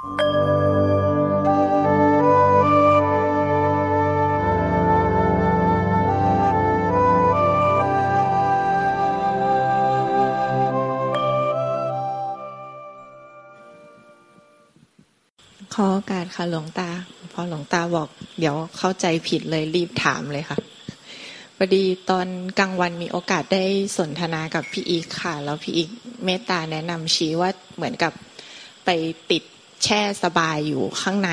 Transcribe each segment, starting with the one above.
ขอโอกาสค่ะหลวงตา พอหลวงตาบอก เดี๋ยวเข้าใจผิดเลยรีบถามเลยค่ะพอดีตอนกลางวันมีโอกาสได้สนทนากับพี่อีกค่ะ แล้วพี่อีกเมตตาแนะนำชี้ว่าเหมือนกับไปติด แช่สบายอยู่ข้างใน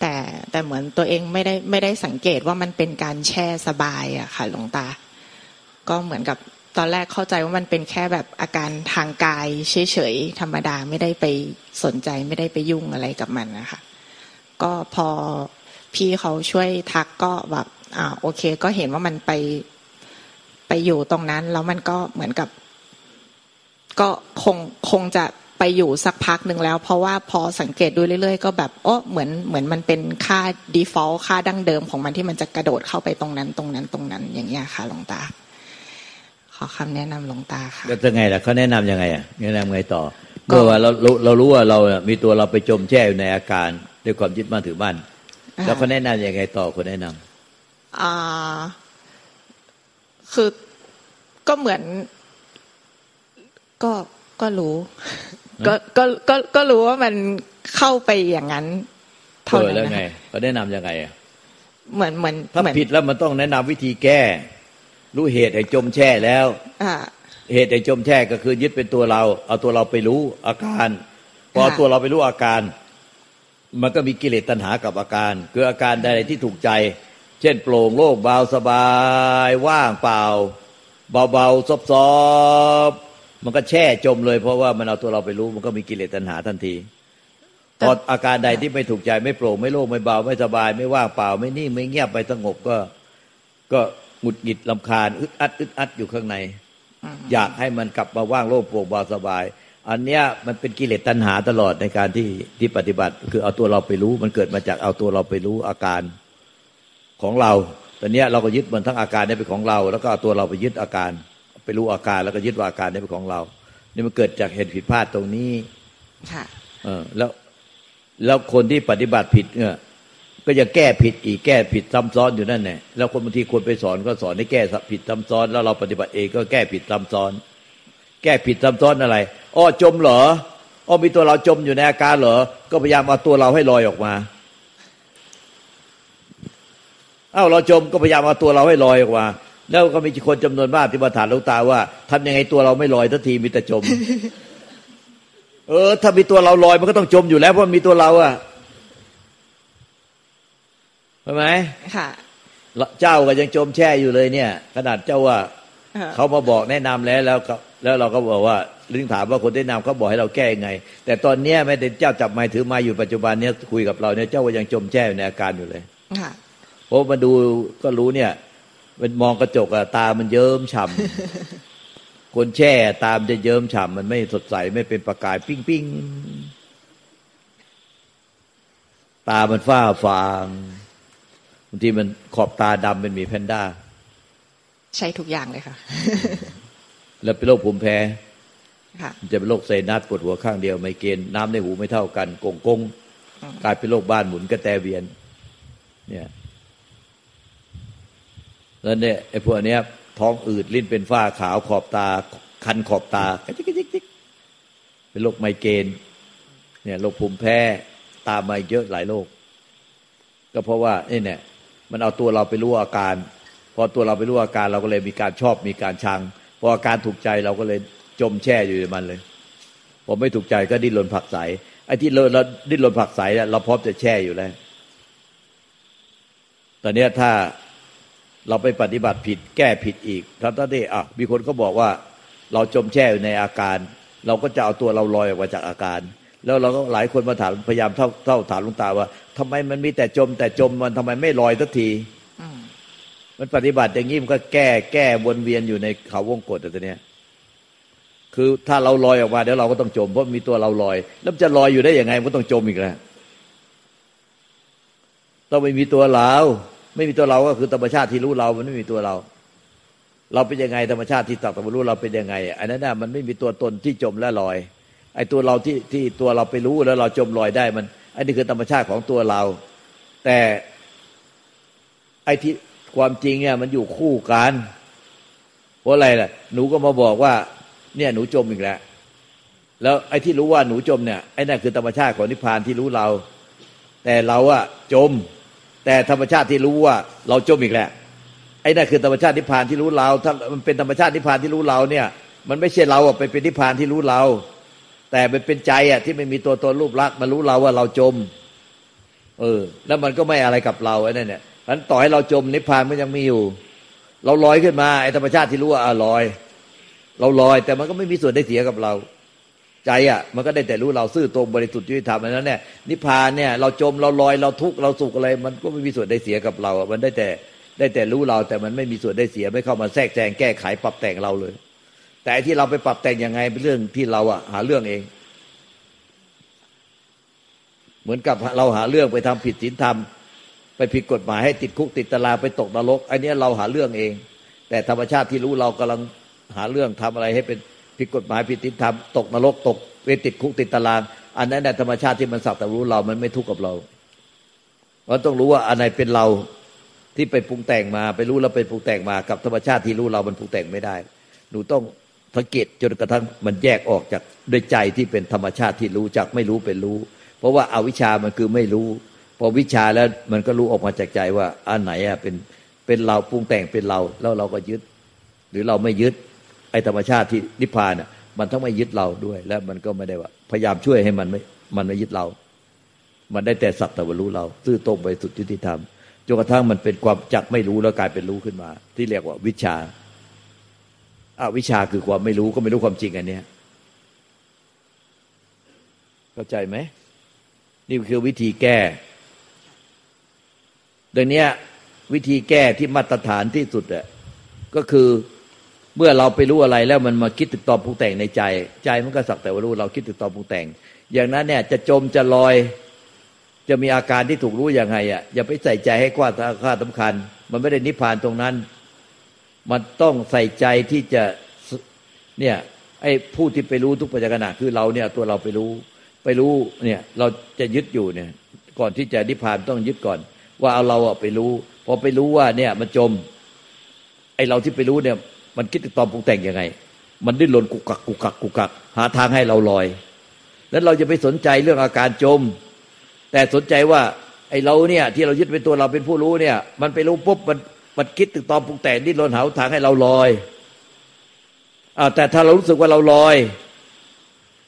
แต่แต่เหมือนตัวเองไม่ได้ไม่ได้สังเกตว่ามันเป็นการแช่สบายอะค่ะหลวงตา ก็เหมือนกับตอนแรกเข้าใจว่ามันเป็นแค่แบบอาการทางกายเฉยๆธรรมดาไม่ได้ไปสนใจไม่ได้ไปยุ่งอะไรกับมันนะคะก็พอพี่เขาช่วยทักก็แบบอ่าโอเค ก็เห็นว่ามันไปไปอยู่ตรงนั้น แล้วมันก็เหมือนกับ ก็คงคงจะ ไปอยู่สักพักหนึ่งแล้ว เพราะว่าพอสังเกตดูเรื่อยๆ ก็แบบโอ้เหมือนเหมือนมันเป็นค่า default ค่าดั้งเดิมของมันที่มันจะกระโดดเข้าไปตรงนั้นตรงนั้นตรงนั้น อย่างเงี้ยค่ะหลวงตา ขอคำแนะนำหลวงตาค่ะก็จะไงล่ะเขาแนะนํำยังไงอะแนะนำไงต่อเมื่อว่าเราเรารู้ว่าเรามีตัวเราไปจมแช่อยู่ในอาการด้วยความยึดมั่นถือมั่นแล้วเขาแนะนํำยังไงต่อคนแนะนำอ่าคือก็เหมือนก็ก็รู้ ก็ก็ก็ก็รู้ว่ามันเข้าไปอย่างนั้นเท่านั้นแล้วไงเขาแนะนํำยังไงอะเหมือนเหมือนถ้าผิดแล้วมันต้องแนะนำวิธีแก้ รู้เหตุให้จมแช่แล้วเหตุให้จมแช่ก็คือยึดเป็นตัวเรา เอาตัวเราไปรู้อาการพอตัวเราไปรู้อาการ มันก็มีกิเลสตัณหากับอาการ คืออาการใดที่ถูกใจ เช่น โปร่งโล่งเบาสบาย ว่างเปล่า เบาๆซอบๆ มันก็แช่จมเลย เพราะว่ามันเอาตัวเราไปรู้มันก็มีกิเลสตัณหาทันทีพออาการใดที่ไม่ถูกใจไม่โปร่งไม่โล่งไม่เบา ไม่สบาย ไม่ว่างเปล่า ไม่นิ่งไม่เงียบไปสงบก็ ก็หงุดหงิดลำคาญอึดอัดอึดอัดอยู่ข้างใน อยากให้มันกลับมาว่างโล่งโปร่งเบาสบาย อันเนี้ยมันเป็นกิเลสตัณหาตลอดในการที่ที่ปฏิบัติ คือเอาตัวเราไปรู้ มันเกิดมาจากเอาตัวเราไปรู้อาการของเราตอนนี้เราก็ยึดมันทั้งอาการนี้เป็นของเรา แล้วก็เอาตัวเราไปยึดอาการ ไปรู้อาการแล้วก็ยึดว่าอาการนี้เป็นของเรา นี่มันเกิดจากเหตุผิดพลาดตรงนี้ค่ะเออแล้วแล้วคนที่ปฏิบัติผิดเนี่ยก็ยังแก้ผิดอีกแก้ผิดซ้ำซ้อนอยู่นั่นแหละแล้วคนบางทีคนไปสอนก็สอนให้แก้ผิดซ้ำซ้อน แล้วเราปฏิบัติเองก็แก้ผิดซ้ำซ้อน แก้ผิดซ้ำซ้อนอะไรอ้อจมเหรออ้อมีตัวเราจมอยู่ในอาการเหรอ ก็พยายามเอาตัวเราให้ลอยออกมาเอ้าเราจมก็พยายามเอาตัวเราให้ลอยออกมา แล้วก็มีคนจำนวนมากที่มาถามลูกตาว่าทำยังไงตัวเราไม่ลอยทันทีมีแต่จม เออ ถ้ามีตัวเราลอยมันก็ต้องจมอยู่แล้วเพราะมีตัวเราอะใช่ไหมค่ะ เจ้าก็ยังจมแช่อยู่เลยเนี่ย ขนาดเจ้าว่าเขามาบอกแนะนำแล้วแล้วแล้วเราก็บอกว่าลึงถามว่าคนแนะนำเขาบอกให้เราแก้ยังไง แต่ตอนเนี้ยแม้แต่เจ้าจับไม้ถือมาอยู่ปัจจุบันเนี้ยคุยกับเราเนี่ยเจ้าก็ยังจมแช่ในอาการอยู่เลยค่ะเพราะมาดูก็รู้เนี่ย มันมองกระจกอะตามันเยิ้มฉ่ำคนแช่ตามจะเยิ้มฉ่ำมันไม่สดใสไม่เป็นประกายปิ้งปิ้งตามันฝ้าฟางบางทีมันขอบตาดำเป็นหมีแพนด้า ใช่ทุกอย่างเลยค่ะ แล้วเป็นโรคภูมิแพ้มันจะเป็นโรคไซนัสปวดหัวข้างเดียวไมเกรนน้ำในหูไม่เท่ากันกงกงกลายเป็นโรคบ้านหมุนกระแตเวียน เนี่ย แล้วเนี่ยไอ้พวกเนี้ยท้องอืดลิ้นเป็นฝ้าขาวขอบตา คันขอบตาจิกจิกจิกเป็นโรคไมเกรนเนี่ยโรคภูมิแพ้ตามมาเยอะหลายโรคก็เพราะว่านี่เนี่ย มันเอาตัวเราไปรู้อาการ พอตัวเราไปรู้อาการเราก็เลยมีการชอบมีการชังพออาการถูกใจเราก็เลยจมแช่อยู่ในมันเลยพอไม่ถูกใจก็ดิ้นรนผักใสไอ้ที่เราเราดิ้นรนผักใส่เราพร้อมจะแช่อยู่แล้วตอนนี้ถ้า เราไปปฏิบัติผิดแก้ผิดอีกทั้งที่อะมีคนก็บอกว่าเราจมแช่อยู่ในอาการ เราก็จะเอาตัวเราลอยออกมาจากอาการ แล้วเราก็หลายคนมาถามพยายามเท่าเท่าถามลุงตาว่าทำไมมันมีแต่จม แต่จมมันทำไมไม่ลอยสักทีมันปฏิบัติอย่างนี้มันก็แก้แก้วนเวียนอยู่ในเขาวงกฏแต่เนี้ยคือถ้าเราลอยออกมาเดี๋ยวเราก็ต้องจมเพราะมีตัวเราลอย แล้วจะลอยอยู่ได้ยังไงมันก็ต้องจมอีกแล้วต้องไม่มีตัวเรา ไม่มีตัวเราก็คือธรรมชาติที่รู้เรา มันไม่มีตัวเรา เราเป็นยังไงธรรมชาติที่ตักตรู้เราเป็นยังไงอันนั้นน่ะมันไม่มีตัวตนที่จมและลอย ไอ้ตัวเราที่ที่ตัวเราไปรู้แล้วเราจมลอยได้มันอันนี้คือธรรมชาติของตัวเรา แต่ไอ้ที่ความจริงเนี่ยมันอยู่คู่กันเพราะอะไรล่ะ หนูก็มาบอกว่า เนี่ยหนูจมอีกแล้วแล้วไอ้ที่รู้ว่าหนูจมเนี่ยไอ้นั่นคือธรรมชาติของนิพพานที่รู้เรา แต่เราอะจม แต่ธรรมชาติที่รู้ว่าเราจมอีกแล้วไอ้นั่นคือธรรมชาตินิพพานที่รู้เรา ถ้ามันเป็นธรรมชาตินิพพานที่รู้เราเนี่ย มันไม่ใช่เราอะไปเป็นนิพพานที่รู้เรา แต่มันเป็นใจอะที่ไม่มีตัวตนรูปลักษณ์มันรู้เราว่าเราจม เออ แล้วมันก็ไม่อะไรกับเราไอ้นั่นเนี่ยนั้นต่อให้เราจมนิพพานมันยังมีอยู่ เราลอยขึ้นมาไอ้ธรรมชาติที่รู้ว่าลอย เราลอยแต่มันก็ไม่มีส่วนได้เสียกับเรา ใจอะมันก็ได้แต่รู้เราซื่อตรงบริสุทธิ์ยุติธรรมอันนั้นเนี่ยนิพพานเนี่ยเราจมเราลอยเราทุกข์เราสุขอะไร มันก็ไม่มีส่วนได้เสียกับเรา มันได้แต่ได้แต่รู้เราแต่มันไม่มีส่วนได้เสียไม่เข้ามาแทรกแซงแก้ไขปรับแต่งเราเลย แต่ที่เราไปปรับแต่งยังไงเป็นเรื่องที่เราอะหาเรื่องเอง เหมือนกับเราหาเรื่องไปทำผิดศีลธรรมไปผิดกฎหมายให้ติดคุกติดตารางไปตกนรกอันนี้เราหาเรื่องเอง แต่ธรรมชาติที่รู้เรากำลังหาเรื่องทำอะไรให้เป็น ผิดกฎหมายผิดศีลธรรมตกนรกตกไปติดคุกติดตาราง อันนั้นแหละธรรมชาติที่มันสักแต่รู้เรามันไม่ทุกข์กับเราเราต้องรู้ว่าอันไหนเป็นเราที่ไปปรุงแต่งมา ไปรู้แล้วไปปรุงแต่งมากับธรรมชาติที่รู้เรามันปรุงแต่งไม่ได้ หนูต้องสังเกตจนกระทั่งมันแยกออกจากด้วยใจที่เป็นธรรมชาติที่รู้จากไม่รู้เป็นรู้ เพราะว่าอาวิชามันคือไม่รู้ พอวิชาแล้วมันก็รู้ออกมาจากใจว่าอันไหนอะเป็นเป็นเราปรุงแต่งเป็นเราแล้วเราก็ยึด หรือเราไม่ยึด อ้ธรรมชาติที่นิพพานอะมันต้องไม่ยึดเราด้วย แล้วมันก็ไม่ได้ว่า พยายามช่วยให้มันไม่มันไม่ยึดเรา มันได้แต่สักแต่ว่รู้เราซื่อตรงไปสุดยุติธรรมจนกระทั่งมันเป็นความจักไม่รู้แล้วกลายเป็นรู้ขึ้นมา ที่เรียกว่าวิชาอาวิชาคือความไม่รู้ก็ไม่รู้ความจริงอันเนี้ยเข้าใจไหมนี่คือวิธีแก้ดังนี้วิธีแก้ที่มาตรฐานที่สุดอะก็คือ เมื่อเราไปรู้อะไรแล้วมันมาคิดตึกตอปรุงแต่งในใจ ใจมันก็สักแต่ว่ารู้เราคิดตึกตอปรุงแต่ง อย่างนั้นเนี่ยจะจมจะลอย จะมีอาการที่ถูกรู้ยังไงอะอย่าไปใส่ใจให้กว่าค่าสำคัญ มันไม่ได้นิพพานตรงนั้น มันต้องใส่ใจที่จะเนี่ยไอ้ผู้ที่ไปรู้ทุกปัจจุบันคือเราเนี่ยตัวเราไปรู้ไปรู้เนี่ยเราจะยึดอยู่เนี่ย ก่อนที่จะนิพพานต้องยึดก่อน ว่าเอาเราอะไปรู้พอไปรู้ว่าเนี่ยมันจม ไอเราที่ไปรู้เนี่ย มันคิดตอมปรุงแต่งยังไง มันดิ้นรนกุกกักกุกกักกุกกักหาทางให้เราลอย แล้วเราจะไปสนใจเรื่องอาการจม แต่สนใจว่าไอ้เราเนี่ย ที่เรายึดเป็นตัวเราเป็นผู้รู้เนี่ย มันไปรู้ปุ๊บมันมันคิดตึกตอมปรุงแต่งดิ้นรนหาทางให้เราลอยอ่าแต่ถ้าเรารู้สึกว่าเราลอย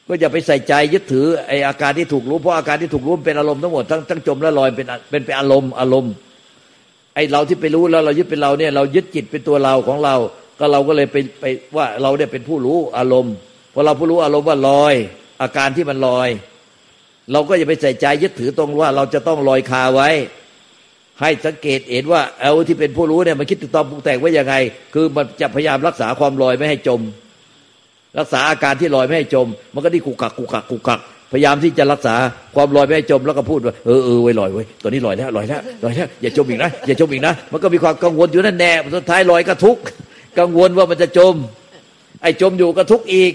ก็อย่าไปใส่ใจยึดถือไออาการที่ถูกรู้เพราะอาการที่ถูกรู้เป็นอารมณ์ทั้งหมดทั้งทั้งจมและลอยเป็นเป็นเป็นอารมณ์อารมณ์ไอเราที่ไปรู้แล้วเรายึดเป็นเราเนี่ย เรายึดจิตเป็นตัวเราของเรา ก็เราก็เลยไปไปว่าเราเนี่ยเป็นผู้รู้อารมณ์พอเราผู้รู้อารมณ์ว่าลอย อาการที่มันลอย เราก็อย่าไปใส่ใจยึดถือตรงว่า เราจะต้องลอยคาไว้ ให้สังเกตเห็นว่าเอาที่เป็นผู้รู้เนี่ยมันคิดติดต่อปรุงแต่งไว้ยังไง คือมันจะพยายามรักษาความลอยไม่ให้จม รักษาอาการที่ลอยไม่ให้จม มันก็ที่กุกกักกุกกักกุกกักพยายามที่จะรักษาความลอยไม่ให้จมแล้วก็พูดว่าเออเออไว้ลอยไว้ตัวนี้ลอยแล้วลอยแล้วลอยแล้วอย่าจมอีกนะอย่าจมอีกนะ มันก็มีความกังวลอยู่นั่นแน่สุดท้ายลอยก็ทุก กังวลว่ามันจะจม ไอ้จมอยู่ก็ทุกอีก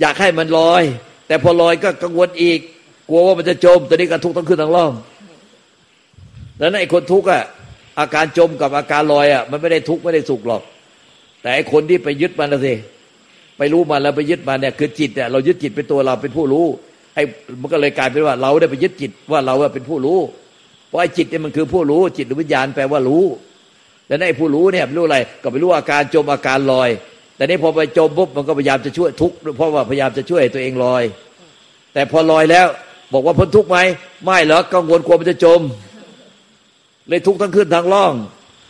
อยากให้มันลอย แต่พอลอยก็กังวลอีก กลัวว่ามันจะจมตัวนี้ก็ทุกต้องขึ้นทั้งล่องแล้วไอ้คนทุกข์อะอาการจมกับอาการลอยอะมันไม่ได้ทุกข์ไม่ได้สุขหรอก แต่ไอ้คนที่ไปยึดมันนะสิไปรู้มันแล้วไปยึดมันเนี่ยคือจิตเนี่ยเรายึดจิตเป็นตัวเราเป็นผู้รู้ไอ้มันก็เลยกลายเป็นว่าเราได้ไปยึดจิตว่าเราเป็นผู้รู้ เพราะไอ้จิตเนี่ยมันคือผู้รู้จิตหรือวิญญาณแปลว่ารู้ แล้วไอ้ผู้รู้เนี่ยรู้อะไรก็ไปรู้อาการจมอาการลอย แต่นี่พอไปจมปุ๊บมันก็พยายามจะช่วยทุกข์เพราะว่าพยายามจะช่วยตัวเองลอย แต่พอลอยแล้วบอกว่าพ้นทุกข์ไหมไม่หรอกกังวลกลัวมันจะจม เลยทุกข์ทั้งขึ้นทั้งล่อง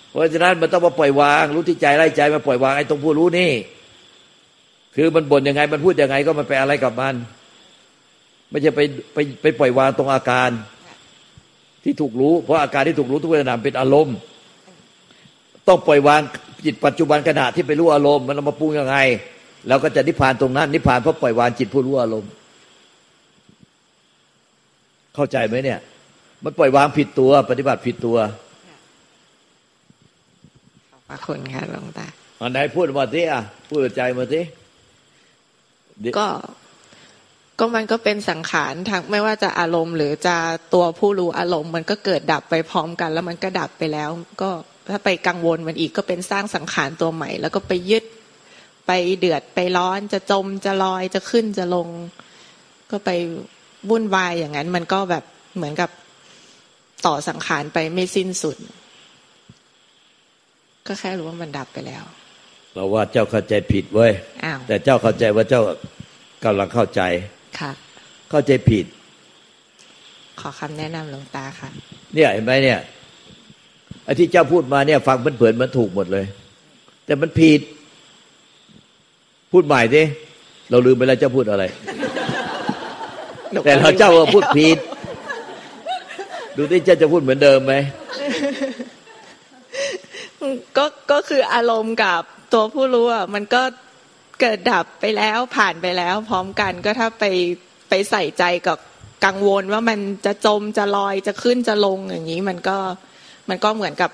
เพราะฉะนั้นมันต้องมาปล่อยวาง รู้ที่ใจไล่ใจมาปล่อยวางไอ้ตรงผู้รู้นี่ คือมันบ่นยังไงมันพูดยังไงก็มันไปอะไรกับมัน ไม่ใช่ไปไปไปปล่อยวางตรงอาการ ที่ถูกรู้ เพราะอาการที่ถูกรู้ทุกเวลาเป็นอารมณ์ ต้องปล่อยวางจิตปัจจุบันขณะที่ไปรู้อารมณ์มันเรามาปรุงยังไงเราก็จะนิพพานตรงนั้นนิพพานเพราะปล่อยวางจิตผู้รู้อารมณ์ เข้าใจไหมเนี่ย มันปล่อยวางผิดตัว ปฏิบัติผิดตัวขอบคุณค่ะหลวงตาอันไหนพูดมาสิอะพูดใจมาสิก็ก็มันก็เป็นสังขารทั้งไม่ว่าจะอารมณ์ หรือจะตัวผู้รู้อารมณ์ มันก็เกิดดับไปพร้อมกัน แล้วมันก็ดับไปแล้วก็ ถ้าไปกังวลมันอีกก็เป็นสร้างสังขารตัวใหม่ แล้วก็ไปยึดไปเดือดไปร้อนจะจมจะลอยจะขึ้นจะลง ก็ไปวุ่นวายอย่างนั้น มันก็แบบเหมือนกับต่อสังขารไปไม่สิ้นสุด ก็แค่รู้ว่ามันดับไปแล้ว เราว่าเจ้าเข้าใจผิดเว้ยแต่เจ้าเข้าใจว่าเจ้ากำลังเข้าใจค่ะ เข้าใจผิด ขอคำแนะนำหลวงตาค่ะ เนี่ยเห็นไหมเนี่ย ไอ้ที่เจ้าพูดมาเนี่ยฟังเผินๆมันถูกหมดเลย แต่มันผิด พูดใหม่ดิเราลืมไปแล้วเจ้าพูดอะไร แต่เราเจ้าว่าพูดผิด ดูที่เจ้าจะพูดเหมือนเดิมไหมก็ก็คืออารมณ์กับตัวผู้รู้อะมันก็เกิดดับไปแล้วผ่านไปแล้ว พร้อมกันก็ถ้าไปไปใส่ใจกับกังวลว่ามันจะจมจะลอยจะขึ้นจะลงอย่างนี้มันก็ มันก็เหมือนกับ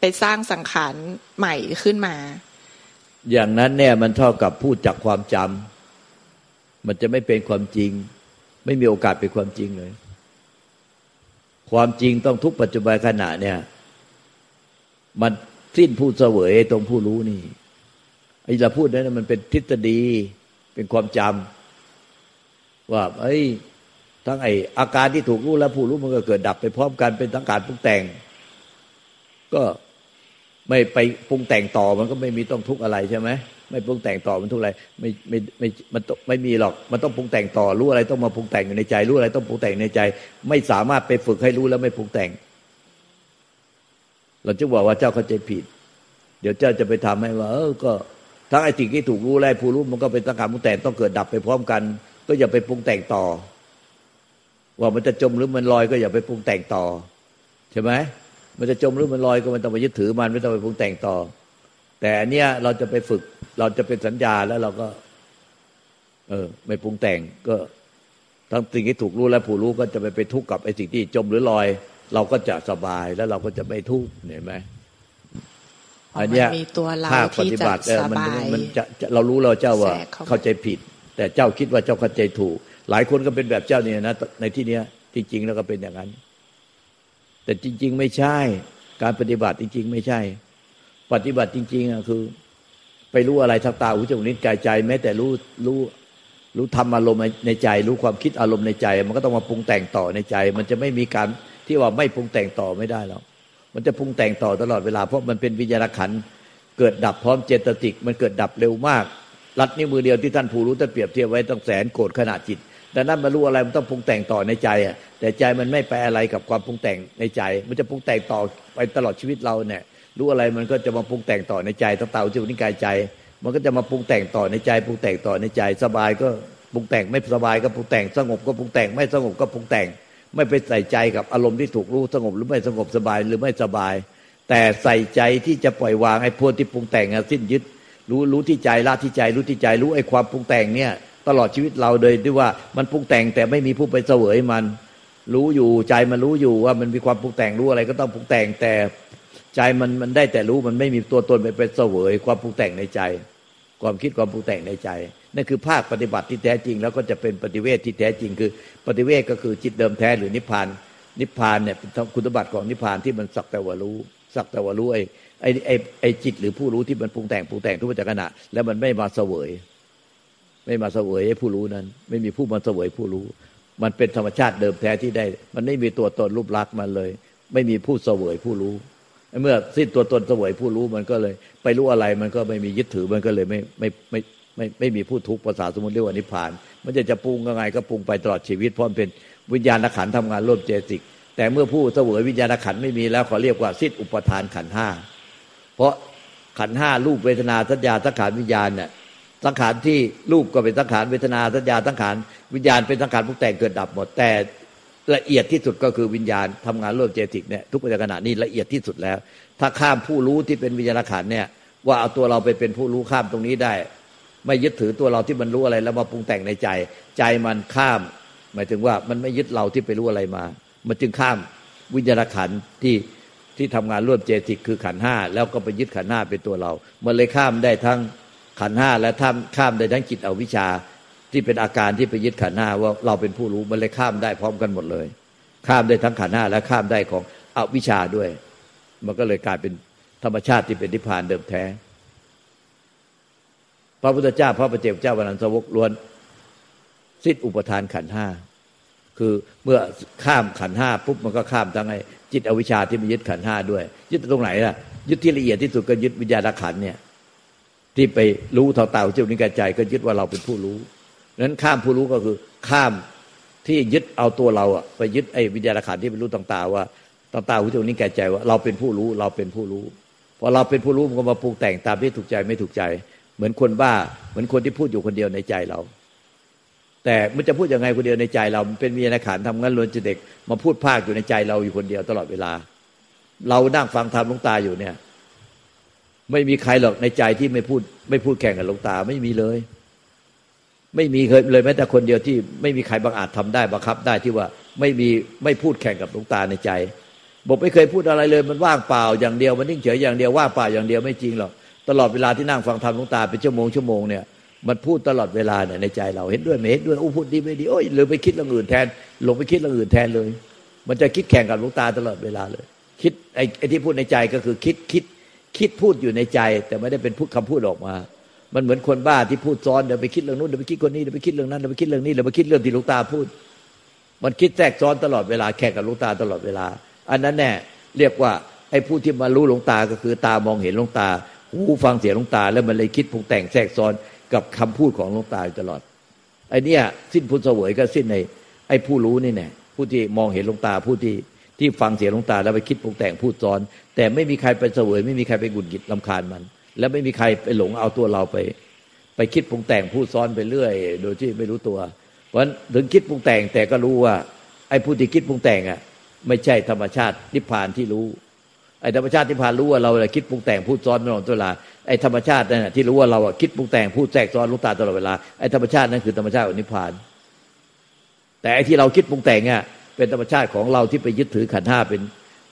ไปสร้างสังขารใหม่ขึ้นมา อย่างนั้นเนี่ยมันเท่ากับพูดจากความจำมันจะไม่เป็นความจริง ไม่มีโอกาสเป็นความจริงเลย ความจริงต้องทุกปัจจุบันขณะเนี่ย มันสิ้นผู้เสวยตรงผู้รู้นี่ไอ้เราพูดนั้นมันเป็นทฤษฎีเป็นความจำว่าไอ้ทั้งไอ้อาการที่ถูกรู้และผู้รู้มันก็เกิดดับไปพร้อมกันเป็นทั้งการปรุงแต่ง ก็ไม่ไปปรุงแต่งต่อมันก็ไม่มีต้องทุกข์อะไรใช่ไหมไม่ปรุงแต่งต่อมันทุกข์อะไร ไม่ไม่ไม่มันไม่มีหรอกมันต้องปรุงแต่งต่อรู้อะไรต้องมาปรุงแต่งอยู่ในใจ รู้อะไรต้องปรุงแต่งในใจ ไม่สามารถไปฝึกให้รู้แล้วไม่ปรุงแต่ง เราจะบอกว่าเจ้าเข้าใจผิด เดี๋ยวเจ้าจะไปทำให้ว่า เออก็ทั้งไอ้สิ่งที่ถูกรู้และผู้รู้มันก็เป็นสังขารปรุงแต่งต้องเกิดดับไปพร้อมกัน ก็อย่าไปปรุงแต่งต่อ ว่ามันจะจมหรือมันลอยก็อย่าไปปรุงแต่งต่อใช่ไหม มันจะจมหรือมันลอยก็มันต้องไปยึดถือมันไม่ต้องไปปรุงแต่งต่อ แต่อันเนี้ยเราจะไปฝึก เราจะเป็นสัญญาแล้วเราก็ เออ ไม่ปรุงแต่งก็ทั้งสิ่งที่ถูกรู้และผู้รู้ก็จะไปไปทุกข์กับไอ้สิ่งที่จมหรือลอย เราก็จะสบายแล้วเราก็จะไม่ทุกข์เห็นไหมอันนี้มีตัวเราที่จะสบายมันจะเรารู้เราเจ้าว่า เข้าใจผิด แต่เจ้าคิดว่าเจ้าเข้าใจถูก หลายคนก็เป็นแบบเจ้าเนี่ยนะในที่เนี้ยจริง ๆ แล้วก็เป็นอย่างนั้น แต่จริง ๆ ไม่ใช่ การปฏิบัติจริง ๆ ไม่ใช่ ปฏิบัติจริง ๆอะคือ ไปรู้อะไรทางตาหูจมูกนิ้วกายใจ แม้แต่รู้รู้รู้ทำอารมณ์ในใจ รู้ความคิดอารมณ์ในใจ มันก็ต้องมาปรุงแต่งต่อในใจ มันจะไม่มีการที่ว่าไม่ปรุงแต่งต่อไม่ได้แล้วมันจะปรุงแต่งต่อตลอดเวลาเพราะมันเป็นวิญญาณขันเกิดดับพร้อมเจตติก มันเกิดดับเร็วมาก รัดนิ้วมือเดียวที่ท่านผู้รู้ท่านเปรียบเทียบไว้ต้องแสนโกรธขนาดจิต ดังนั้นมารู้อะไรมันต้องปรุงแต่งต่อในใจอะแต่ใจมันไม่ไปอะไรกับความปรุงแต่งในใจ มันจะปรุงแต่งต่อไปตลอดชีวิตเราเนี่ยรู้อะไรมันก็จะมาปรุงแต่งต่อในใจตั้งเต่าจิตนิกายใจ มันก็จะมาปรุงแต่งต่อในใจปรุงแต่งต่อในใจ สบายก็ปรุงแต่งไม่สบายก็ปรุงแต่งสงบก็ปรุงแต่งไม่สงบก็ปรุงแต่ง ไม่ไปใส่ใจกับอารมณ์ที่ถูกรู้สงบหรือไม่สงบสบายหรือไม่สบาย แต่ใส่ใจที่จะปล่อยวางไอ้พวกที่ปรุงแต่งสิ้นยึดรู้รู้ที่ใจละที่ใจรู้ที่ใจรู้ไอ้ความปรุงแต่งเนี่ย ตลอดชีวิตเราโดยด้วยว่ามันปรุงแต่งแต่ไม่มีผู้ไปเสวยมัน รู้อยู่ใจมันรู้อยู่ว่ามันมีความปรุงแต่งรู้อะไรก็ต้องปรุงแต่งแต่ใจมันมันได้แต่รู้มันไม่มีตัวตนไปเป็นเสวยความปรุงแต่งในใจ ความคิดความปรุงแต่งในใจนั่นคือภาคปฏิบัติที่แท้จริง แล้วก็จะเป็นปฏิเวทที่แท้จริง คือปฏิเวทก็คือจิตเดิมแท้หรือนิพพานนิพพานเนี่ยเป็นคุณสมบัติของนิพพานที่มันสักแต่ว่ารู้ สักแต่ว่ารู้ไอ้ไอ้ไอ้จิตหรือผู้รู้ที่มันปรุงแต่งปรุงแต่งทุกขณะแล้วมันไม่มาเสวย ไม่มาเสวยไอ้ผู้รู้นั้น ไม่มีผู้มาเสวยผู้รู้ มันเป็นธรรมชาติเดิมแท้ที่ได้ มันไม่มีตัวตนรูปลักษณ์มันเลย ไม่มีผู้เสวยผู้รู้ เมื่อสิ้นตัวตนเสวยผู้รู้มันก็เลย ไปรู้อะไรมันก็ไม่มียึดถือมันก็เลยไม่ไม่ไม่ไม่ไม่มีผู้ทุกข์ภาษาสมุนเรียกว่านิพพาน มันจะจะปรุงยังไงก็ปรุงไปตลอดชีวิตเพราะมันเป็นวิญญาณขันธ์ทำงานร่วมเจสิก แต่เมื่อผู้เสวยวิญญาณขันไม่มีแล้วขาเรียกว่าสิ้นอุปทานขันห้าเพราะขันห้ารูปเวทนาสัญญาสังขารวิญญาณเนี่ย สังขารที่รูปก็เป็นสังขารเวทนาสัญญาสังขารวิญญาณเป็นสังขารพวกแต่งเกิดดับหมด แต่ละเอียดที่สุดก็คือวิญญาณทำงานร่วมเจติกเนี่ยทุกปัจจุบันนี้ละเอียดที่สุดแล้ว ถ้าข้ามผู้รู้ที่เป็นวิญญาณขันเนี่ย ว่าเอาตัวเราไปเป็นผู้รู้ข้ามตรงนี้ได้ ไม่ยึดถือตัวเราที่มันรู้อะไร แล้วมาปรุงแต่งในใจ ใจมันข้าม หมายถึงว่ามันไม่ยึดเราที่ไปรู้อะไรมา มันจึงข้ามวิญญาณขันที่ที่ทำงานร่วมเจติกคือขันห้าแล้วก็ไปยึดขันห้าเป็นตัวเรา มันเลยข้ามได้ทั้ง ขันห้าและท่ามข้ามได้ทั้งจิตอวิชชาที่เป็นอาการที่ไปยึดขันห้าว่าเราเป็นผู้รู้มันเลยข้ามได้พร้อมกันหมดเลย ข้ามได้ทั้งขันห้าและข้ามได้ของอวิชชาด้วย มันก็เลยกลายเป็นธรรมชาติที่เป็นนิพพานเดิมแท้ พระพุทธเจ้า พระประเจ้าเจ้าวันนันสวกล้วนสิ้นอุปทานขันห้าคือเมื่อข้ามขันห้าปุ๊บมันก็ข้ามทั้งไอ้จิตอวิชชาที่มันยึดขันห้าด้วย ยึดตรงไหนล่ะยึดที่ละเอียดที่สุดก็ยึดวิญญาณขันเนี่ย ที่ไปรู้เท่าเต่าเจ้านิกายใจ ก็ยึดว่าเราเป็นผู้รู้นั้นข้ามผู้รู้ก็คือข้ามที่ยึดเอาตัวเราอะไปยึดไอ้วิญญาณขันที่เป็นรู้ต่างๆว่าต่างๆวิจารณิกายใจว่าเราเป็นผู้รู้เราเป็นผู้รู้พอเราเป็นผู้รู้มันก็มาปรุงแต่งตามที่ถูกใจไม่ถูกใจ เหมือนคนบ้า เหมือนคนที่พูดอยู่คนเดียวในใจเรา แต่มันจะพูดยังไงคนเดียวในใจเราเป็นวิญญาณขันทำงั้นล้วนจะเด็กมาพูดภาคอยู่ในใจเราอยู่คนเดียวตลอดเวลา เรานั่งฟังธรรมลุงตาอยู่เนี่ย ไม่มีใครหรอกในใจที่ไม่พูด ไม่พูดแข่งกับหลุงตาไม่มีเลย ไม่มีเคยเลยแม้แต่คนเดียวที่ไม่มีใครบังอาจทำได้บังคับได้ที่ว่าไม่มีไม่พูดแข่งกับหลวงตาในใจบอกไม่เคยพูดอะไรเลยมันว่างเปล่าอย่างเดียวมันนิ่งเฉยอย่างเดียวว่างเปล่าอย่างเดียวไม่จริงหรอกตลอดเวลาที่นั่งฟังธรรมหลวงตาเป็นชั่วโมงชั่วโมงเนี่ยมันพูดตลอดเวลาเนี่ยในใจเราเห็นด้วยไม่เห็นด้วยโอ้พูดดีไม่ดีโอ้ยหรือไปคิดเรื่องอื่นแทนลงไปคิดเรื่องอื่นแทนเลย มันจะคิดแข่งกับหลวงตาตลอดเวลาเลย คิดไอ้ที่พูดในใจก็คือคิดคิด คิดพูดอยู่ในใจ แต่ไม่ได้เป็นพูดคำพูดออกมา มันเหมือนคนบ้าที่พูดซ้อนเดี๋ยวไปคิดเรื่องนู้นเดี๋ยวไปคิดคนนี้เดี๋ยวไปคิดเรื่องนั้นเดี๋ยวไปคิดเรื่องนี้เดี๋ยวไปคิดเรื่องที่ลูกตาพูด มันคิดแทรกซ้อนตลอดเวลาแข่งกับลูกตาตลอดเวลา อันนั้นแน่เรียกว่าไอ้ผู้ที่มารู้ลงตาก็คือตามองเห็นลงตา หูฟังเสียงลงตา แล้วมันเลยคิดปรุงแต่งแทรกซ้อนกับคำพูดของลงตาตลอดไอ้นี่สิ้นพุทธเสวยก็สิ้นในไอ้ผู้รู้นี่แน่ผู้ที่มองเห็นลงตาผู้ที่ ที่ฟังเสียงลงตาแล้วไปคิดปรุงแต่งพูดซ้อน แต่ไม่มีใครไปเสวย ไม่มีใครไปกุนกิดลำคาญมัน แล้วไม่มีใครไปหลงเอาตัวเราไป ไปคิดปรุงแต่งพูดซ้อนไปเรื่อย โดยที่ไม่รู้ตัว เพราะฉะนั้นถึงคิดปรุงแต่งแต่ก็รู้ว่า ไอ้ผู้ที่คิดปรุงแต่งอะ ไม่ใช่ธรรมชาตินิพพานที่รู้ไอ้ธรรมชาตินิพพานรู้ว่าเราคิดปรุงแต่งพูดซ้อนตลอดเวลาไอ้ธรรมชาตินั่นที่รู้ว่าเราคิดปรุงแต่งพูดแทรกซ้อนลุกตาตลอดเวลาไอ้ธรรมชาตินั้นคือธรรมชาติของนิพพาน แต่ไอ้ที่เราคิดปรุงแต่งอะ เป็นธรรมชาติของเราที่ไปยึดถือขันห้าเป็น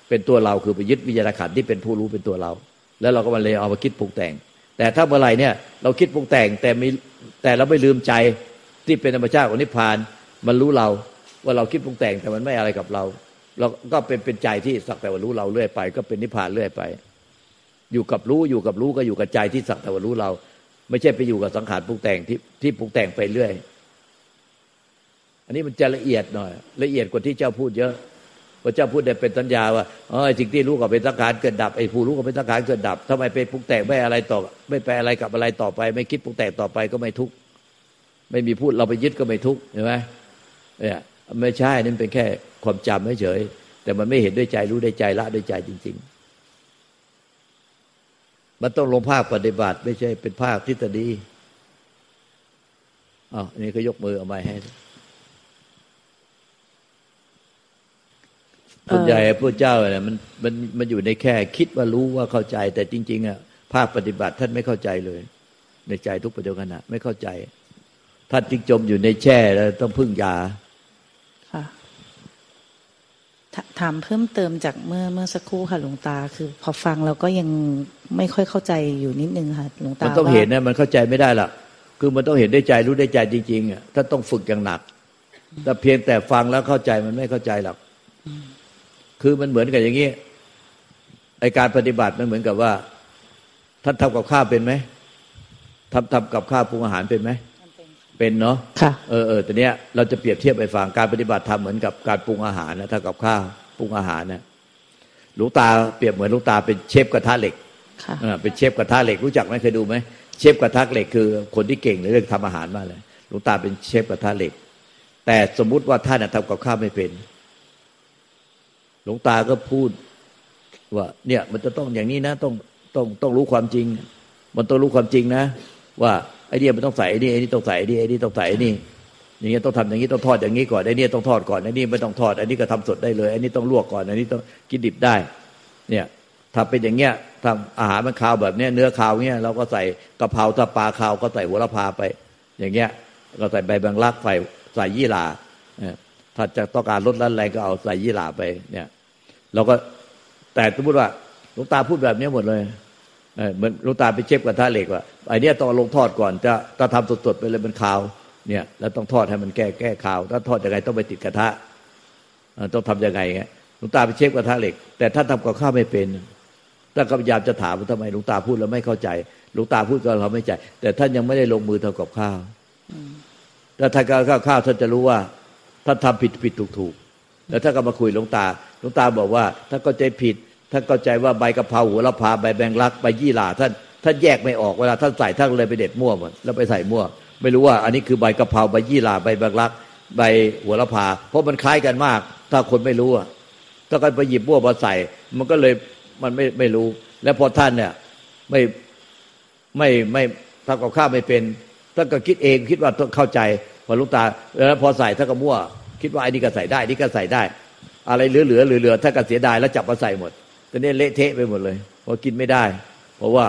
เป็นตัวเราคือไปยึดวิญญาณขันที่เป็นผู้รู้เป็นตัวเรา แล้วเราก็มาเลยเอามาคิดปรุงแต่ง แต่ถ้าเมื่อไหร่เนี่ยเราคิดปรุงแต่งแต่มีแต่เราไม่ลืมใจที่เป็นธรรมชาติของนิพพาน มันรู้เราว่าเราคิดปรุงแต่งแต่มันไม่อะไรกับเรา เราก็เป็นเป็นใจที่สักแต่ว่ารู้เราเรื่อยไป ก็เป็นนิพพานเรื่อยไป อยู่กับรู้อยู่กับรู้ก็อยู่กับใจที่สักแต่ว่ารู้เรา ไม่ใช่ไปอยู่กับสังขารปรุงแต่งที่ที่ปรุงแต่งไปเรื่อย อันนี้มันจะละเอียดหน่อย ละเอียดกว่าที่เจ้าพูดเยอะพระเจ้าพูดได้เป็นสัญญาว่าอ๋อสิ่งที่รู้ก็เป็นสังขารเกิดดับไอ้ผู้รู้ก็เป็นสังขารเกิดดับทำไมไปปรุงแต่งไม่อะไรต่อ ไม่ไปอะไรกับอะไรต่อไป ไม่คิดปรุงแต่งต่อไปก็ไม่ทุกข์ไม่มีพูดเราไปยึดก็ไม่ทุกข์เห็นไหมเนี่ยไม่ใช่นั่นเป็นแค่ความจำเฉยแต่มันไม่เห็นด้วยใจรู้ด้วยใจละด้วยใจจริง ๆ มันต้องลงภาคปฏิบัติ ไม่ใช่เป็นภาคทฤษฎีอ๋อนี่ก็ยกมือเอาไม้ให้ ส่วนใหญ่พระเจ้าเนี่ยมันมันมันอยู่ในแค่คิดว่ารู้ว่าเข้าใจ แต่จริง ๆอะภาคปฏิบัติท่านไม่เข้าใจเลย ในใจทุกปัจจุบันไม่เข้าใจ ท่านจึงจมอยู่ในแช่แล้วต้องพึ่งยาค่ะถามเพิ่มเติมจากเมื่อเมื่อสักครู่ค่ะหลวงตา คือ พอฟังเราก็ยังไม่ค่อยเข้าใจอยู่นิดนึงค่ะหลวงตามันต้องเห็นนะมันเข้าใจไม่ได้ละคือมันต้องเห็นได้ใจรู้ได้ใจจริงๆอะถ้าต้องฝึกอย่างหนักแต่เพียงแต่ฟังแล้วเข้าใจมันไม่เข้าใจหรอก คือมันเหมือนกับอย่างนี้ไอการปฏิบัติมันเหมือนกับว่า ท่านทำกับข้าวเป็นไหมทำทำกับข้าวปรุงอาหารเป็นไหมเป็นเนาะค่ะเออเออแต่เนี้ยเราจะเปรียบเทียบไปฟังการปฏิบัติทำเหมือนกับการปรุงอาหารนะถ้ากับข้าวปรุงอาหารนะหลวงตาเปรียบเหมือนหลวงตาเป็นเชฟกระทะเหล็กค่ะเป็นเชฟกระทะเหล็กรู้จักไหมเคยดูไหมเชฟกระทะเหล็กคือคนที่เก่งในเรื่องทำอาหารมากเลยหลวงตาเป็นเชฟกระทะเหล็ก แต่สมมุติว่าท่านทำกับข้าวไม่เป็น หลวงตาก็พูดว่า เนี่ยมันจะต้องอย่างนี้นะต้องต้องต้องรู้ความจริง มันต้องรู้ความจริงนะ ว่าไอ้นี่มันต้องใส่ไอ้นี่ไอ้นี่ต้องใส่ไอ้นี่ไอ้นี่ต้องใส่ไอ้นี่อย่างเงี้ยต้องทำอย่างนี้ต้องทอดอย่างนี้ก่อนไอ้นี่ต้องทอดก่อนไอ้นี่ไม่ต้องทอดไอ้นี่ก็ทำสดได้เลยไอ้นี่ต้องลวกก่อนไอ้นี่ต้องกินดิบได้ เนี่ยถ้าเป็นอย่างเงี้ยทำอาหารมันคาวแบบเนี้ยเนื้อคาวเงี้ยเราก็ใส่กะเพราถ้าปลาคาวก็ใส่หัวละพาไป อย่างเงี้ย ก็ใส่ใบแบงลักใส่ใส่ยี่หร่า ถ้าจะต้องการลดละแรงก็เอาใส่ยี่หร่าไป เนี่ย เราก็แต่สมมติว่าลูกตาพูดแบบนี้หมดเลยเหมือนลูกตาไปเช็คกับท่าเหล็กว่าไอเนี้ยต้องลงทอดก่อน จะถ้าทำสดๆไปเลยมันขาว เนี่ย แล้วต้องทอดให้มันแก้แก้ข่าว ถ้าทอดยังไงต้องไปติดกระทะต้องทํำยังไงไงหลวงตาไปเช็คกระทะเหล็ก แต่ถ้าทำกับข้าวไม่เป็นถ้าก็พยายามจะถามว่าทำไมหลวงตาพูดแล้วไม่เข้าใจหลวงตาพูดก็เราไม่ใจ แต่ท่านยังไม่ได้ลงมือทำกับข้าวถ้าท่านข้าวข้าวท่านจะรู้ว่า ท่านทำผิดผิดถูกถูกแล้วถ้านก็มาคุยหลวงตาหลวงตาบอกว่าถ้าเข้าใจผิดท่านเข้าใจว่าใบกะเพราหัวละพาใบแบงลักใบยี่หร่าท่านท่านแยกไม่ออกเวลาท่านใส่ท่านเลยไปเด็ดมั่วหมดแล้วไปใส่มั่ว ไม่รู้ว่าอันนี้คือใบกะเพราใบยี่หร่าใบแบงลักใบหัวละพา เพราะมันคล้ายกันมาก ถ้าคนไม่รู้อะถ้ากันไปหยิบมั่วมาใส่ มันก็เลยมันไม่ไม่รู้ แล้วพอท่านเนี่ยไม่ไม่ไม่ทำกับข้าวไม่เป็นท่านก็คิดเองคิดว่าต้องเข้าใจ พอลูกตาแล้วพอใส่ท่าก็มั่ว คิดว่าไอ้นี่ก็ใส่ได้นี่ก็ใส่ได้ อะไรเหลือเหลือเหลือถ้าก็เสียดายแล้วจับมาใส่หมดตอนนี้เละเทะไปหมดเลยพอกินไม่ได้ เพราะว่า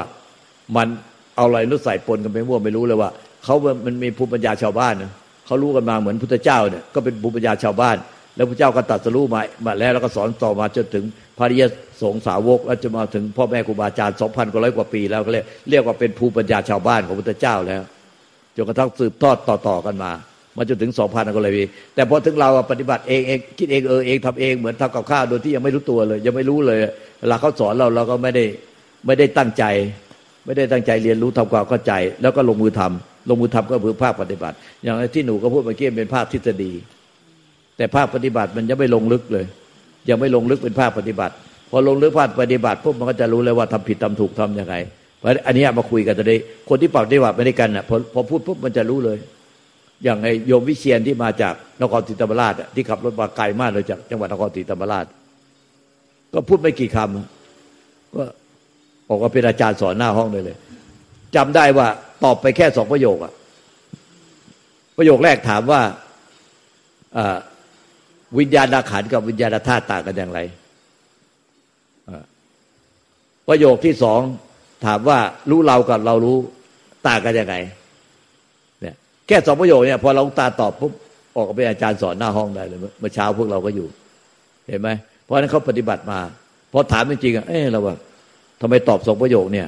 มันเอาอะไรรู้ใส่ปนกันไปมั่วไม่รู้เลยว่าเขามันมีภูมิปัญญาชาวบ้านนะเขารู้กันมาเหมือนพุทธเจ้าเนี่ยก็เป็นภูมิปัญญาชาวบ้าน แล้วพระเจ้าก็ตัดสรู้มามาแล้วแล้วก็สอนต่อมาจนถึงพระริยสงสาวกแล้วจะมาถึงพ่อแม่ครูบาอาจารย์สองพันกว่าร้อยกว่าปีแล้วก็เรียกเรียกว่าเป็นภูมิปัญญาชาวบ้านของพุทธเจ้าแล้วจนกระทั่งสืบทอดต่อๆกันมา มาจนถึงสองพันก็เลยแต่พอถึงเราปฏิบัติเองเองคิดเองเออเองทำเองเหมือนทำกับข้าวโดยที่ยังไม่รู้ตัวเลย ยังไม่รู้เลยเวลาเขาสอนเราเราก็ไม่ได้ไม่ได้ตั้งใจ ไม่ได้ตั้งใจเรียนรู้ทำความเข้าใจ แล้วก็ลงมือทำลงมือทำก็คือภาคปฏิบัติ อย่างที่หนูก็พูดเมื่อกี้เป็นภาคทฤษฎี แต่ภาคปฏิบัติมันยังไม่ลงลึกเลย ยังไม่ลงลึกเป็นภาคปฏิบัติ พอลงลึกภาคปฏิบัติปุ๊บมันก็จะรู้เลยว่าทำผิดทำถูกทํำยังไงเพราะอันนี้มาคุยกันตอนนี้คนที่ปฏิบัติไม่ได้กันอะพอพอพูดปุ๊บมันจะรู้เลย อย่างไอโยมวิเชียนที่มาจากนครศรีธรรมราชที่ขับรถมาไกลมากเลยจากจังหวัดนครศรีธรรมราช ก็พูดไม่กี่คำก็บอกว่าเป็นอาจารย์สอนหน้าห้องเลยเลยจำได้ว่าตอบไปแค่สองประโยคอะประโยคแรกถามว่าวิญญาณขันกับวิญญาณธาตุต่างกันอย่างไร ประโยคที่สองถามว่ารู้เรากับเรารู้ต่างกันยังไง แค่สองประโยคเนี่ยพอเราตาตอบปุ๊บออกเป็นอาจารย์สอนหน้าห้องได้เลยเมื่อเช้าพวกเราก็อยู่ เห็นไหมเพราะนั้นเขาปฏิบัติมาพอถามจริงๆเออเราว่าทำไมตอบสองประโยคเนี่ย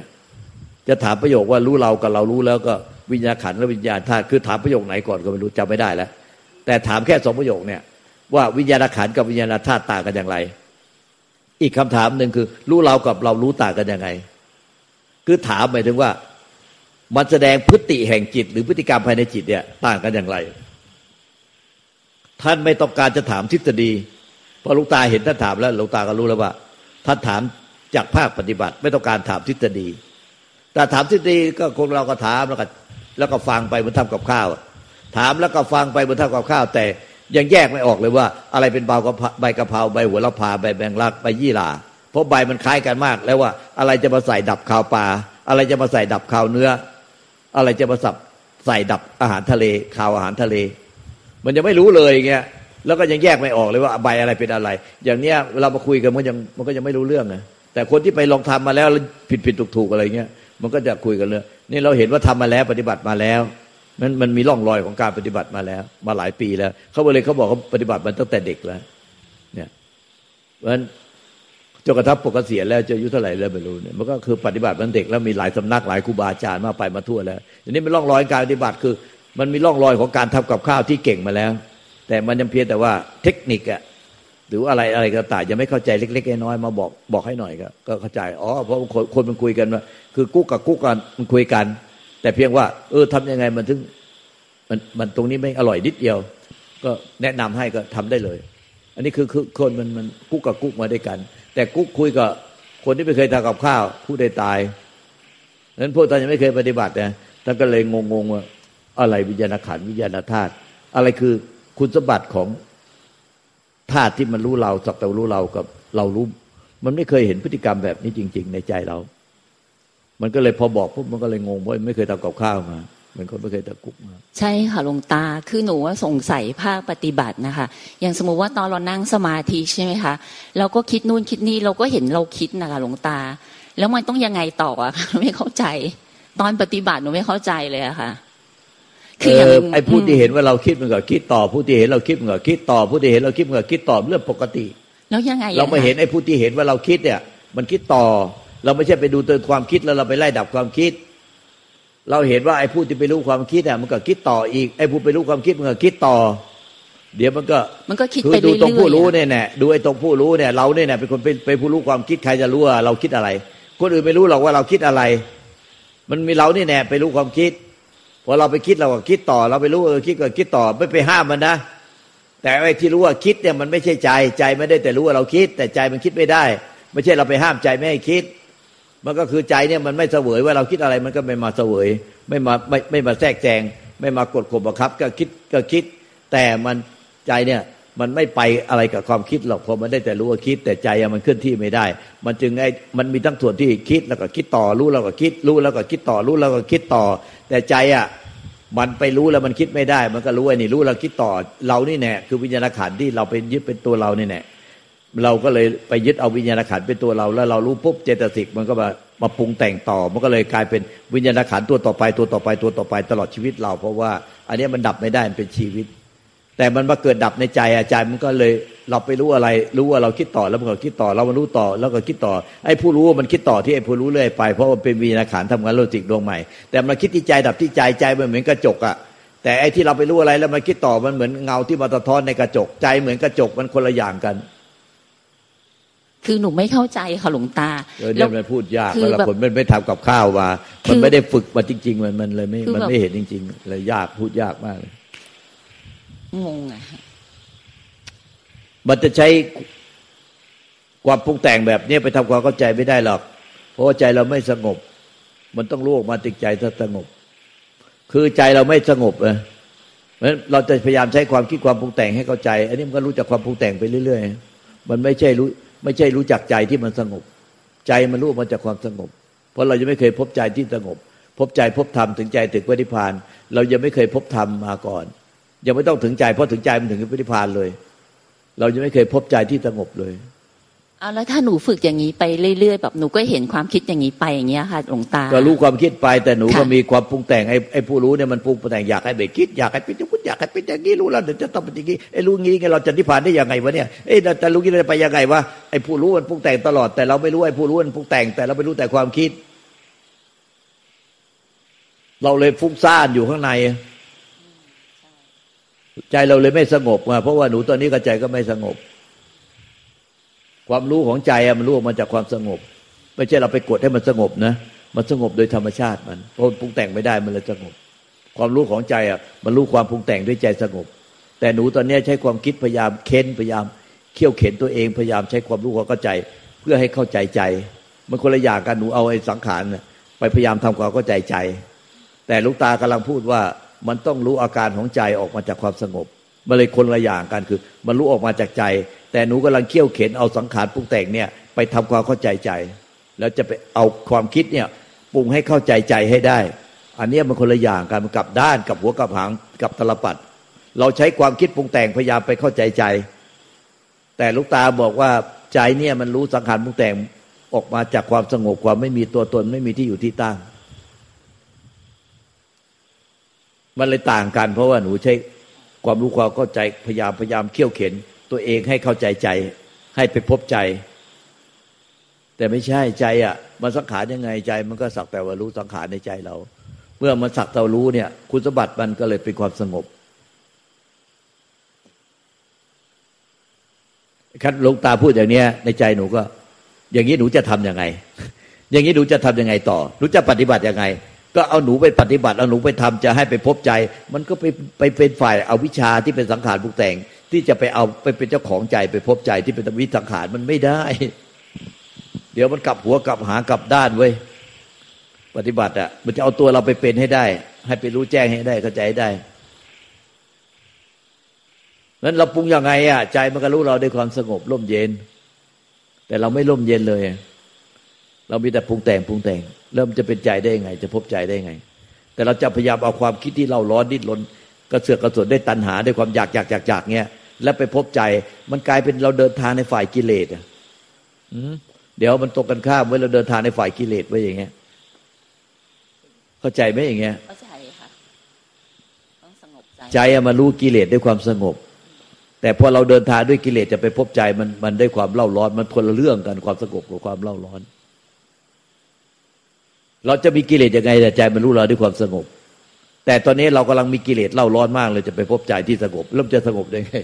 จะถามประโยคว่ารู้เรากับเรารู้แล้วก็วิญญาณขันและวิญญาณธาตุคือถามประโยคไหนก่อนก็ไม่รู้จำไม่ได้แล้ว แต่ถามแค่สองประโยคเนี่ย ว่าวิญญาณขันกับวิญญาณธาตุต่างกันอย่างไร อีกคำถามหนึ่งคือ รู้เรากับเรารู้ต่างกันยังไง คือถามหมายถึงว่า มันแสดงพฤติแห่งจิต หรือพฤติกรรมภายในจิตเนี่ยต่างกันอย่างไร ท่านไม่ต้องการจะถามทฤษฎีพอลูกตาเห็นท่านถามแล้วลูกตาก็รู้แล้วว่า ท่านถามจากภาคปฏิบัติ ไม่ต้องการถามทฤษฎี แต่ถามทฤษฎีก็คนเราก็ถามแล้วก็แล้วก็ฟังไปเหมือนทำกับข้าว ถามแล้วก็ฟังไปเหมือนทำกับข้าว แต่ยังแยกไม่ออกเลยว่า อะไรเป็นเบากระใบกะเพราใบหัวละพาใบแบงลักใบยี่หร่าเพราะใบมันคล้ายกันมาก แล้วว่าอะไรจะมาใส่ดับข่าวปลาอะไรจะมาใส่ดับข่าวเนื้อ อะไรจะมาสับใส่ดับอาหารทะเลข่าวอาหารทะเล มันยังไม่รู้เลยอย่างเงี้ยแล้วก็ยังแยกไม่ออกเลยว่าใบอะไรเป็นอะไร อย่างเนี้ยเรามาคุยกันมันยังมันก็ยังไม่รู้เรื่องนะแต่คนที่ไปลองทำมาแล้วผิดผิดถูกถูกอะไรเงี้ยมันก็จะคุยกันเลยนี่เราเห็นว่าทำมาแล้วปฏิบัติมาแล้วมันมันมีร่องรอยของการปฏิบัติมาแล้ว มาหลายปีแล้ว เขาเลยเขาบอกเขาปฏิบัติมาตั้งแต่เด็กแล้ว เนี่ยเพราะฉะนั้น จนกระทั่งปกเสียแล้วจะอายุเท่าไหร่แล้วไม่รู้เนี่ยมันก็คือปฏิบัติมันเด็กแล้วมีหลายสำนักหลายครูบาอาจารย์มาไปมาทั่วแล้วอันนี้มันร่องรอยการปฏิบัติคือ มันมีร่องรอยของการทำกับข้าวที่เก่งมาแล้ว แต่มันยังเพียงแต่ว่าเทคนิคอะหรืออะไรอะไรก็ตามยังไม่เข้าใจเล็กๆน้อยๆมาบอกบอกให้หน่อยก็ก็เข้าใจอ๋อเพราะคนคนมันคุยกันว่าคือกุ๊กกับกุ๊กกันมันคุยกัน แต่เพียงว่า เออทำยังไงมันถึงมันมันตรงนี้ไม่อร่อยนิดเดียว ก็แนะนำให้ก็ทำได้เลย อันนี้คือคือคนมันมันกุ๊กกับกุ๊กมาด้วยกัน แต่กุ๊กคุยกับคนที่ไม่เคยทำกับข้าวผู้ได้ตายนั้นพวกท่านยังไม่เคยปฏิบัติเนี่ยท่านก็เลยงงๆว่าอะไรวิญญาณขันวิญญาณธาตุอะไรคือคุณสมบัติของธาตุที่มันรู้เราสักแต่รู้เรากับเรารู้ มันไม่เคยเห็นพฤติกรรมแบบนี้จริง ๆ ในใจเรา มันก็เลยพอบอกปุ๊บมันก็เลยงงเพราไม่เคยทำกับข้าวมา มือนคนไม่เคยตะกุกมาใช่ค่ะหลวงตาคือหนูว่าสงสัยภาคปฏิบัตินะคะ อย่างสมมุติว่าตอนเรานั่งสมาธิใช่ไหมคะเราก็คิดนู่นคิดนี่เราก็เห็นเราคิดนะคะหลวงตา แล้วมันต้องยังไงต่ออะไม่เข้าใจ ตอนปฏิบัติหนูไม่เข้าใจเลยอะค่ะ คือไอ้ผู้ที่เห็นว่าเราคิดมันก็คิดต่อผู้ที่เห็นเราคิดมันก็คิดต่อผู้ที่เห็นเราคิดมันก็คิดต่อเรื่องปกติ แล้วยังไงเราไม่เห็นไอ้ผู้ที่เห็นว่าเราคิดเนี่ย มันคิดต่อ เราไม่ใช่ไปดูเตือนความคิดแล้วเราไปไล่ดับความคิด เราเห็นว่าไอ้ผู้ที่ไปรู้ความคิดอะมันก็คิดต่ออีกไอ้ผู้ไปรู้ความคิดมันก็คิดต่อ เดี๋ยวมันก็มันก็คิดไปเรื่อยๆดูตรงผู้รู้เนี่ยแน่ดูไอ้ตรงผู้รู้เนี่ยเราเนี่ยเป็นคนเป็นเป็นผู้รู้ความคิดใครจะรู้ว่าเราคิดอะไร คนอื่นไม่รู้หรอกว่าเราคิดอะไร มันมีเรานี่แน่ไปรู้ความคิดพอเราไปคิดเราก็คิดต่อ เราไปรู้เออคิดก็คิดต่อไม่ไปห้ามมันนะแต่ไอ้ที่รู้ว่าคิดเนี่ยมันไม่ใช่ใจใจไม่ได้แต่รู้ว่าเราคิด แต่ใจมันคิดไม่ได้ ไม่ใช่เราไปห้ามใจไม่ให้คิด มันก็คือใจเนี่ยมันไม่เสวยว่าเราคิดอะไรมันก็ไม่มาเสวย ไม่มาไม่ไม่มาแทรกแซงไม่มากดข่มบังคับ ก็คิดก็คิด แต่มันใจเนี่ยมันไม่ไปอะไรกับความคิดหรอกพอมันได้แต่รู้ว่าคิด แต่ใจมันเคลื่อนที่ไม่ได้ มันจึงไอ้มันมีทั้งส่วนที่คิดแล้วก็คิดต่อรู้แล้วก็คิดรู้แล้วก็คิดต่อรู้แล้วก็คิดต่อ แต่ใจอะมันไปรู้แล้วมันคิดไม่ได้ มันก็รู้ไอ้นี่รู้แล้วคิดต่อเรานี่แน่คือวิญญาณขันที่เราไปยึดเป็นตัวเรานี่แน่ เราก็เลยไปยึดเอาวิญญาณขันเป็นตัวเรา แล้วเรารู้ปุ๊บเจตสิกมันก็มามาปรุงแต่งต่อ มันก็เลยกลายเป็นวิญญาณขันตัวต่อไปตัวต่อไปตัวต่อไปตลอดชีวิตเรา เพราะว่า อันนี้มันดับไม่ได้มันเป็นชีวิต แต่มันมาเกิดดับในใจอาจารย์มันก็เลยเราไปรู้อะไร รู้ว่าเราคิดต่อแล้วมันก็คิดต่อเรามารู้ต่อแล้วก็คิดต่อไอ้ผู้รู้มันคิดต่อที่ไอ้ผู้รู้เรื่อยไปเพราะมันเป็นวิญญาณขันทำงานโลจิกดวงใหม่ แต่มันคิดที่ใจดับที่ใจใจมันเหมือนกระจกอะแต่ไอ้ที่เราไปรู้อะไรแล้วมันคิดต่อมันเหมือนเงาที่มาสะท้อนในกระจกใจเหมือนกระจกมันคนละอย่างกัน คือหนูไม่เข้าใจค่ะหลวงตาเออเนี่ยมันพูดยากแล้วผลมันไม่ทำกับข้าวว่ามันไม่ได้ฝึกมาจริง ๆ มันมันเลยไม่มันไม่เห็นจริง ๆ เลยยากพูดยากมากเลยงงอะมันจะใช้ความปรุงแต่งแบบนี้ไปทำความเข้าใจไม่ได้หรอก เพราะว่าใจเราไม่สงบ มันต้องรู้ออกมาติดใจถ้าสงบ คือใจเราไม่สงบนะเพราะเราจะพยายามใช้ความคิดความปรุงแต่งให้เข้าใจ อันนี้มันก็รู้จักความปรุงแต่งไปเรื่อย ๆ มันไม่ใช่รู้ ไม่ใช่รู้จักใจที่มันสงบ ใจมันรู้มาจากความสงบ เพราะเรายังไม่เคยพบใจที่สงบ พบใจพบธรรมถึงใจถึงพระนิพพาน เรายังไม่เคยพบธรรมมาก่อน ยังไม่ต้องถึงใจเพราะถึงใจมันถึงพระนิพพานเลย เรายังไม่เคยพบใจที่สงบเลย เอาแล้วถ้าหนูฝึกอย่างนี้ไปเรื่อยๆแบบหนูก็เห็นความคิดอย่างนี้ไปอย่างเงี้ยค่ะหลวงตาก็รู้ความคิดไปแต่หนูก็มีความปรุงแต่งไอ้ไอ้ผู้รู้เนี่ยมันปรุงแต่งอยากให้ไปคิดอยากให้เป็นอย่างนี้อยากให้เป็นอย่างนี้รู้แล้วเดี๋ยวจะต้องเป็นอย่างนี้ไอ้รู้งี้ไงเราจะนิพพานได้ยังไงวะเนี่ยเอ้แต่รู้งี้เราจะไปยังไงวะไอ้ผู้รู้มันปรุงแต่งตลอดแต่เราไม่รู้ไอ้ผู้รู้มันปรุงแต่งแต่เราไม่รู้แต่ความคิด เราเลยฟุ้งซ่านอยู่ข้างใน ใจเราเลยไม่สงบมาเพราะว่าหนูตอนนี้ก็ใจก็ไม่สงบ ความรู้ของใจมันรู้มาจากความสงบ ไม่ใช่เราไปกดให้มันสงบนะมันสงบโดยธรรมชาติมันเพราะปรุงแต่งไม่ได้มันเลยสงบ ความรู้ของใจอะมันรู้ความปรุงแต่งด้วยใจสงบ แต่หนูตอนนี้ใช้ความคิดพยายามเค้นพยายามเขี่ยวเข็นตัวเองพยายามใช้ความรู้ความเข้าใจ เพื่อให้เข้าใจใจ มันคนละอย่างกันหนูเอาไอ้สังขารไปพยายามทำความเข้าใจใจ แต่ลูกตากำลังพูดว่ามันต้องรู้อาการของใจออกมาจากความสงบมันเลยคนละอย่างกันคือ มันรู้ออกมาจากใจ แต่หนูกำลังเคี่ยวเข็นเอาสังขารปรุงแต่งเนี่ยไปทำความเข้าใจใจ แล้วจะไปเอาความคิดเนี่ยปรุงให้เข้าใจใจให้ได้ อันนี้มันคนละอย่างกันมันกลับด้านกับหัวกับหางกับตลปัด เราใช้ความคิดปรุงแต่งพยายามไปเข้าใจใจ แต่ลูกตาบอกว่าใจเนี่ยมันรู้สังขารปรุงแต่งออกมาจากความสงบความไม่มีตัวตนไม่มีที่อยู่ที่ตั้ง มันเลยต่างกัน เพราะว่าหนูใช้ความรู้ความเข้าใจพยายามพยายามเขี่ยวเข็น ตัวเองให้เข้าใจใจ ให้ไปพบใจ แต่ไม่ใช่ใจอะ มันสังขารยังไงใจ มันก็สักแต่ว่ารู้สังขารในใจเรา เมื่อมันสักแต่รู้เนี่ย คุณสมบัติมันก็เลยเป็นความสงบคันลงตาพูดอย่างเนี้ย ในใจหนูก็ อย่างนี้หนูจะทํำยังไง อย่างนี้หนูจะทํำยังไงต่อหนูจะปฏิบัติยังไง ก็เอาหนูไปปฏิบัติเอาหนูไปทำจะให้ไปพบใจ มันก็ไปไปเป็นฝ่ายเอาวิชาที่เป็นสังขารปรุงแต่ง ที่จะไปเอาไปเป็นเจ้าของใจไปพบใจที่เป็นวิสังขารมันไม่ได้ เดี๋ยวมันกลับหัวกลับหากลับด้านเว้ยปฏิบัติอะมันจะเอาตัวเราไปเป็นให้ได้ ให้ไปรู้แจ้งให้ได้เข้าใจได้นั้นเราปรุงยังไงอะใจมันก็รู้เราด้วยความสงบร่มเย็น แต่เราไม่ร่มเย็นเลย เรามีแต่ปรุงแต่งปรุงแต่ง เริ่มจะเป็นใจได้ยังไง จะพบใจได้ยังไง แต่เราจะพยายามเอาความคิดที่เราร้อนดิ้นรน กระเสือกกระสนได้ตัณหาด้วยความอยากอยากอยากอยากเงี้ยแล้วไปพบใจมันกลายเป็นเราเดินทางในฝ่ายกิเลสอะเดี๋ยวมันตกกันข้ามไว้เราเดินทางในฝ่ายกิเลสไว้อย่างเงี้ย เข้าใจไหมอย่างเงี้ยเข้าใจค่ะต้องสงบใจใจมารู้กิเลสด้วยความสงบ แต่พอเราเดินทางด้วยกิเลสจะไปพบใจมันมันได้ความเล่าร้อน มันคนละเรื่องกันความสงบกับความเล่าร้อน เราจะมีกิเลสยังไงแต่ใจมันรู้เราด้วยความสงบ แต่ตอนนี้เรากำลังมีกิเลสเล่าร้อนมากเลยจะไปพบใจที่สงบเริ่มจะสงบได้ไง